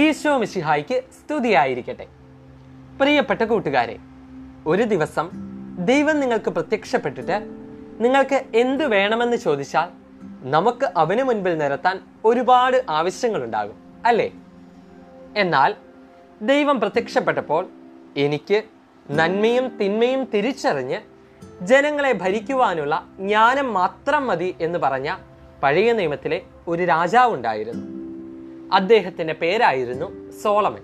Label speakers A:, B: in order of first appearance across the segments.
A: ഈശോ മിഷിഹായിക്ക് സ്തുതിയായിരിക്കട്ടെ. പ്രിയപ്പെട്ട കൂട്ടുകാരെ ഒരു ദിവസം ദൈവം നിങ്ങൾക്ക് പ്രത്യക്ഷപ്പെട്ടിട്ട് നിങ്ങൾക്ക് എന്ത് വേണമെന്ന് ചോദിച്ചാൽ നമുക്ക് അവന് മുൻപിൽ നിരത്താൻ ഒരുപാട് ആവശ്യങ്ങളുണ്ടാകും അല്ലേ? എന്നാൽ ദൈവം പ്രത്യക്ഷപ്പെട്ടപ്പോൾ എനിക്ക് നന്മയും തിന്മയും തിരിച്ചറിഞ്ഞ് ജനങ്ങളെ ഭരിക്കുവാനുള്ള ജ്ഞാനം മാത്രം മതി എന്ന് പറഞ്ഞ പഴയ നിയമത്തിലെ ഒരു രാജാവുണ്ടായിരുന്നു. അദ്ദേഹത്തിന്റെ പേരായിരുന്നു സോളമൻ.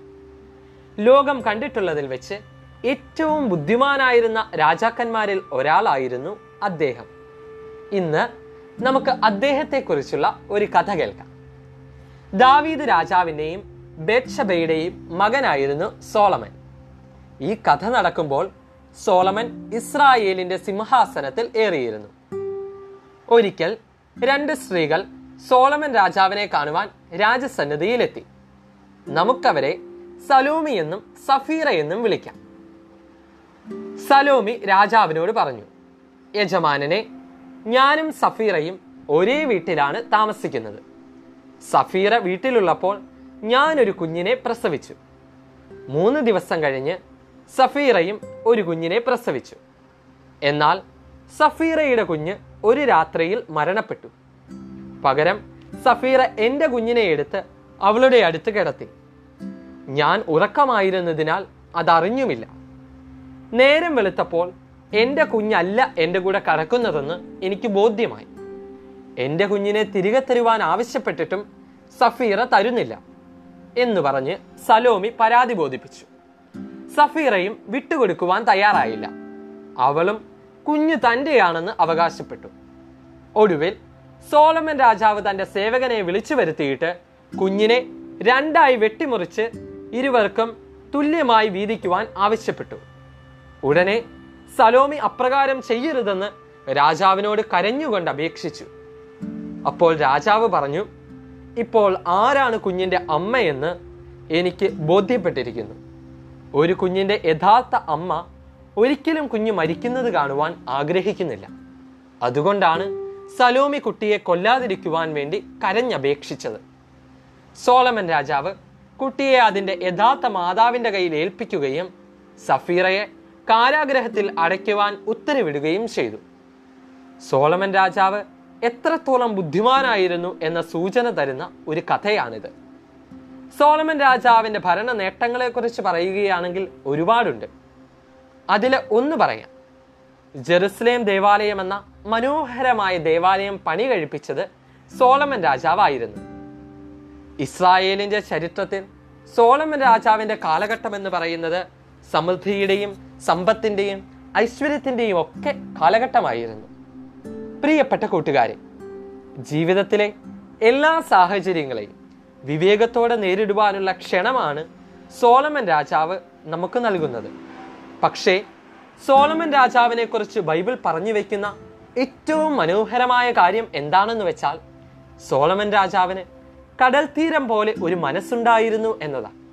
A: ലോകം കണ്ടിട്ടുള്ളതിൽ വെച്ച് ഏറ്റവും ബുദ്ധിമാനായിരുന്ന രാജാക്കന്മാരിൽ ഒരാളായിരുന്നു അദ്ദേഹം. ഇന്ന് നമുക്ക് അദ്ദേഹത്തെക്കുറിച്ചുള്ള ഒരു കഥ കേൾക്കാം. ദാവീദ് രാജാവിന്റെയും ബേക്ഷബയുടെയും മകനായിരുന്നു സോളമൻ. ഈ കഥ നടക്കുമ്പോൾ സോളമൻ ഇസ്രായേലിന്റെ സിംഹാസനത്തിൽ ഏറിയിരുന്നു. ഒരിക്കൽ രണ്ട് സ്ത്രീകൾ സോളമൻ രാജാവിനെ കാണുവാൻ രാജസന്നിധിയിലെത്തി. നമുക്കവരെ സലോമി എന്നും സഫീറ എന്നും വിളിക്കാം. സലോമി രാജാവിനോട് പറഞ്ഞു യജമാനനെ ഞാനും സഫീറയും ഒരേ വീട്ടിലാണ് താമസിക്കുന്നത്. സഫീറ വീട്ടിലുള്ളപ്പോൾ ഞാനൊരു കുഞ്ഞിനെ പ്രസവിച്ചു. മൂന്ന് ദിവസം കഴിഞ്ഞ് സഫീറയും ഒരു കുഞ്ഞിനെ പ്രസവിച്ചു. എന്നാൽ സഫീറയുടെ കുഞ്ഞ് ഒരു രാത്രിയിൽ മരണപ്പെട്ടു. പകരം സഫീറ എന്റെ കുഞ്ഞിനെ എടുത്ത് അവളുടെ അടുത്ത് കിടത്തി. ഞാൻ ഉറക്കമായിരുന്നതിനാൽ അതറിഞ്ഞുമില്ല. നേരം വെളുത്തപ്പോൾ എന്റെ കുഞ്ഞല്ല എന്റെ കൂടെ കടക്കുന്നതെന്ന് എനിക്ക് ബോധ്യമായി. എന്റെ കുഞ്ഞിനെ തിരികെ തരുവാൻ ആവശ്യപ്പെട്ടിട്ടും സഫീറ തരുന്നില്ല എന്ന് പറഞ്ഞ് സലോമി പരാതി ബോധിപ്പിച്ചു. സഫീറയും വിട്ടുകൊടുക്കുവാൻ തയ്യാറായില്ല. അവളും കുഞ്ഞ് തന്റെയാണെന്ന് അവകാശപ്പെട്ടു. ഒടുവിൽ സോളമൻ രാജാവ് തന്റെ സേവകനെ വിളിച്ചു വരുത്തിയിട്ട് കുഞ്ഞിനെ രണ്ടായി വെട്ടിമുറിച്ച് ഇരുവർക്കും തുല്യമായി വീതിക്കുവാൻ ആവശ്യപ്പെട്ടു. ഉടനെ സലോമി അപ്രകാരം ചെയ്യരുതെന്ന് രാജാവിനോട് കരഞ്ഞുകൊണ്ട് അപേക്ഷിച്ചു. അപ്പോൾ രാജാവ് പറഞ്ഞു ഇപ്പോൾ ആരാണ് കുഞ്ഞിന്റെ അമ്മയെന്ന് എനിക്ക് ബോധ്യപ്പെട്ടിരിക്കുന്നു. ഒരു കുഞ്ഞിന്റെ യഥാർത്ഥ അമ്മ ഒരിക്കലും കുഞ്ഞ് മരിക്കുന്നത് കാണുവാൻ ആഗ്രഹിക്കുന്നില്ല. അതുകൊണ്ടാണ് സലോമി കുട്ടിയെ കൊല്ലാതിരിക്കുവാൻ വേണ്ടി കരഞ്ഞപേക്ഷിച്ചത്. സോളമൻ രാജാവ് കുട്ടിയെ അതിന്റെ യഥാർത്ഥ മാതാവിന്റെ കയ്യിൽ ഏൽപ്പിക്കുകയും സഫീറയെ കാരാഗ്രഹത്തിൽ അടയ്ക്കുവാൻ ഉത്തരവിടുകയും ചെയ്തു. സോളമൻ രാജാവ് എത്രത്തോളം ബുദ്ധിമാനായിരുന്നു എന്ന സൂചന തരുന്ന ഒരു കഥയാണിത്. സോളമൻ രാജാവിന്റെ ഭരണ നേട്ടങ്ങളെക്കുറിച്ച് പറയുകയാണെങ്കിൽ ഒരുപാടുണ്ട്. അതിൽ ഒന്ന് പറയാം. ജെറുസലേം ദേവാലയം എന്ന മനോഹരമായ ദേവാലയം പണി കഴിപ്പിച്ചത് സോളമൻ രാജാവായിരുന്നു. ഇസ്രായേലിന്റെ ചരിത്രത്തിൽ സോളമൻ രാജാവിന്റെ കാലഘട്ടം എന്ന് പറയുന്നത് സമൃദ്ധിയുടെയും സമ്പത്തിന്റെയും ഐശ്വര്യത്തിന്റെയും ഒക്കെ കാലഘട്ടമായിരുന്നു. പ്രിയപ്പെട്ട കൂട്ടുകാരെ ജീവിതത്തിലെ എല്ലാ സാഹചര്യങ്ങളെയും വിവേകത്തോടെ നേരിടുവാനുള്ള ക്ഷണമാണ് സോളമൻ രാജാവ് നമുക്ക് നൽകുന്നത്. പക്ഷേ സോളമൻ രാജാവിനെക്കുറിച്ച് ബൈബിൾ പറഞ്ഞു വെക്കുന്ന ഏറ്റവും മനോഹരമായ കാര്യം എന്താണെന്ന് വെച്ചാൽ സോളമൻ രാജാവിന് കടൽ തീരം പോലെ ഒരു മനസ്സുണ്ടായിരുന്നു എന്നതാണ്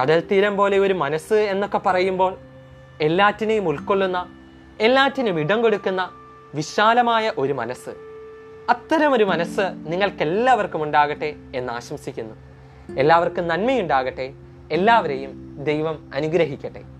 A: കടൽ തീരം പോലെ ഒരു മനസ്സ് എന്നൊക്കെ പറയുമ്പോൾ എല്ലാറ്റിനെയും ഉൾക്കൊള്ളുന്ന എല്ലാറ്റിനും ഇടം കൊടുക്കുന്ന വിശാലമായ ഒരു മനസ്സ്. അത്തരമൊരു മനസ്സ് നിങ്ങൾക്കെല്ലാവർക്കും ഉണ്ടാകട്ടെ എന്ന് ആശംസിക്കുന്നു. എല്ലാവർക്കും നന്മയുണ്ടാകട്ടെ. എല്ലാവരെയും ദൈവം അനുഗ്രഹിക്കട്ടെ.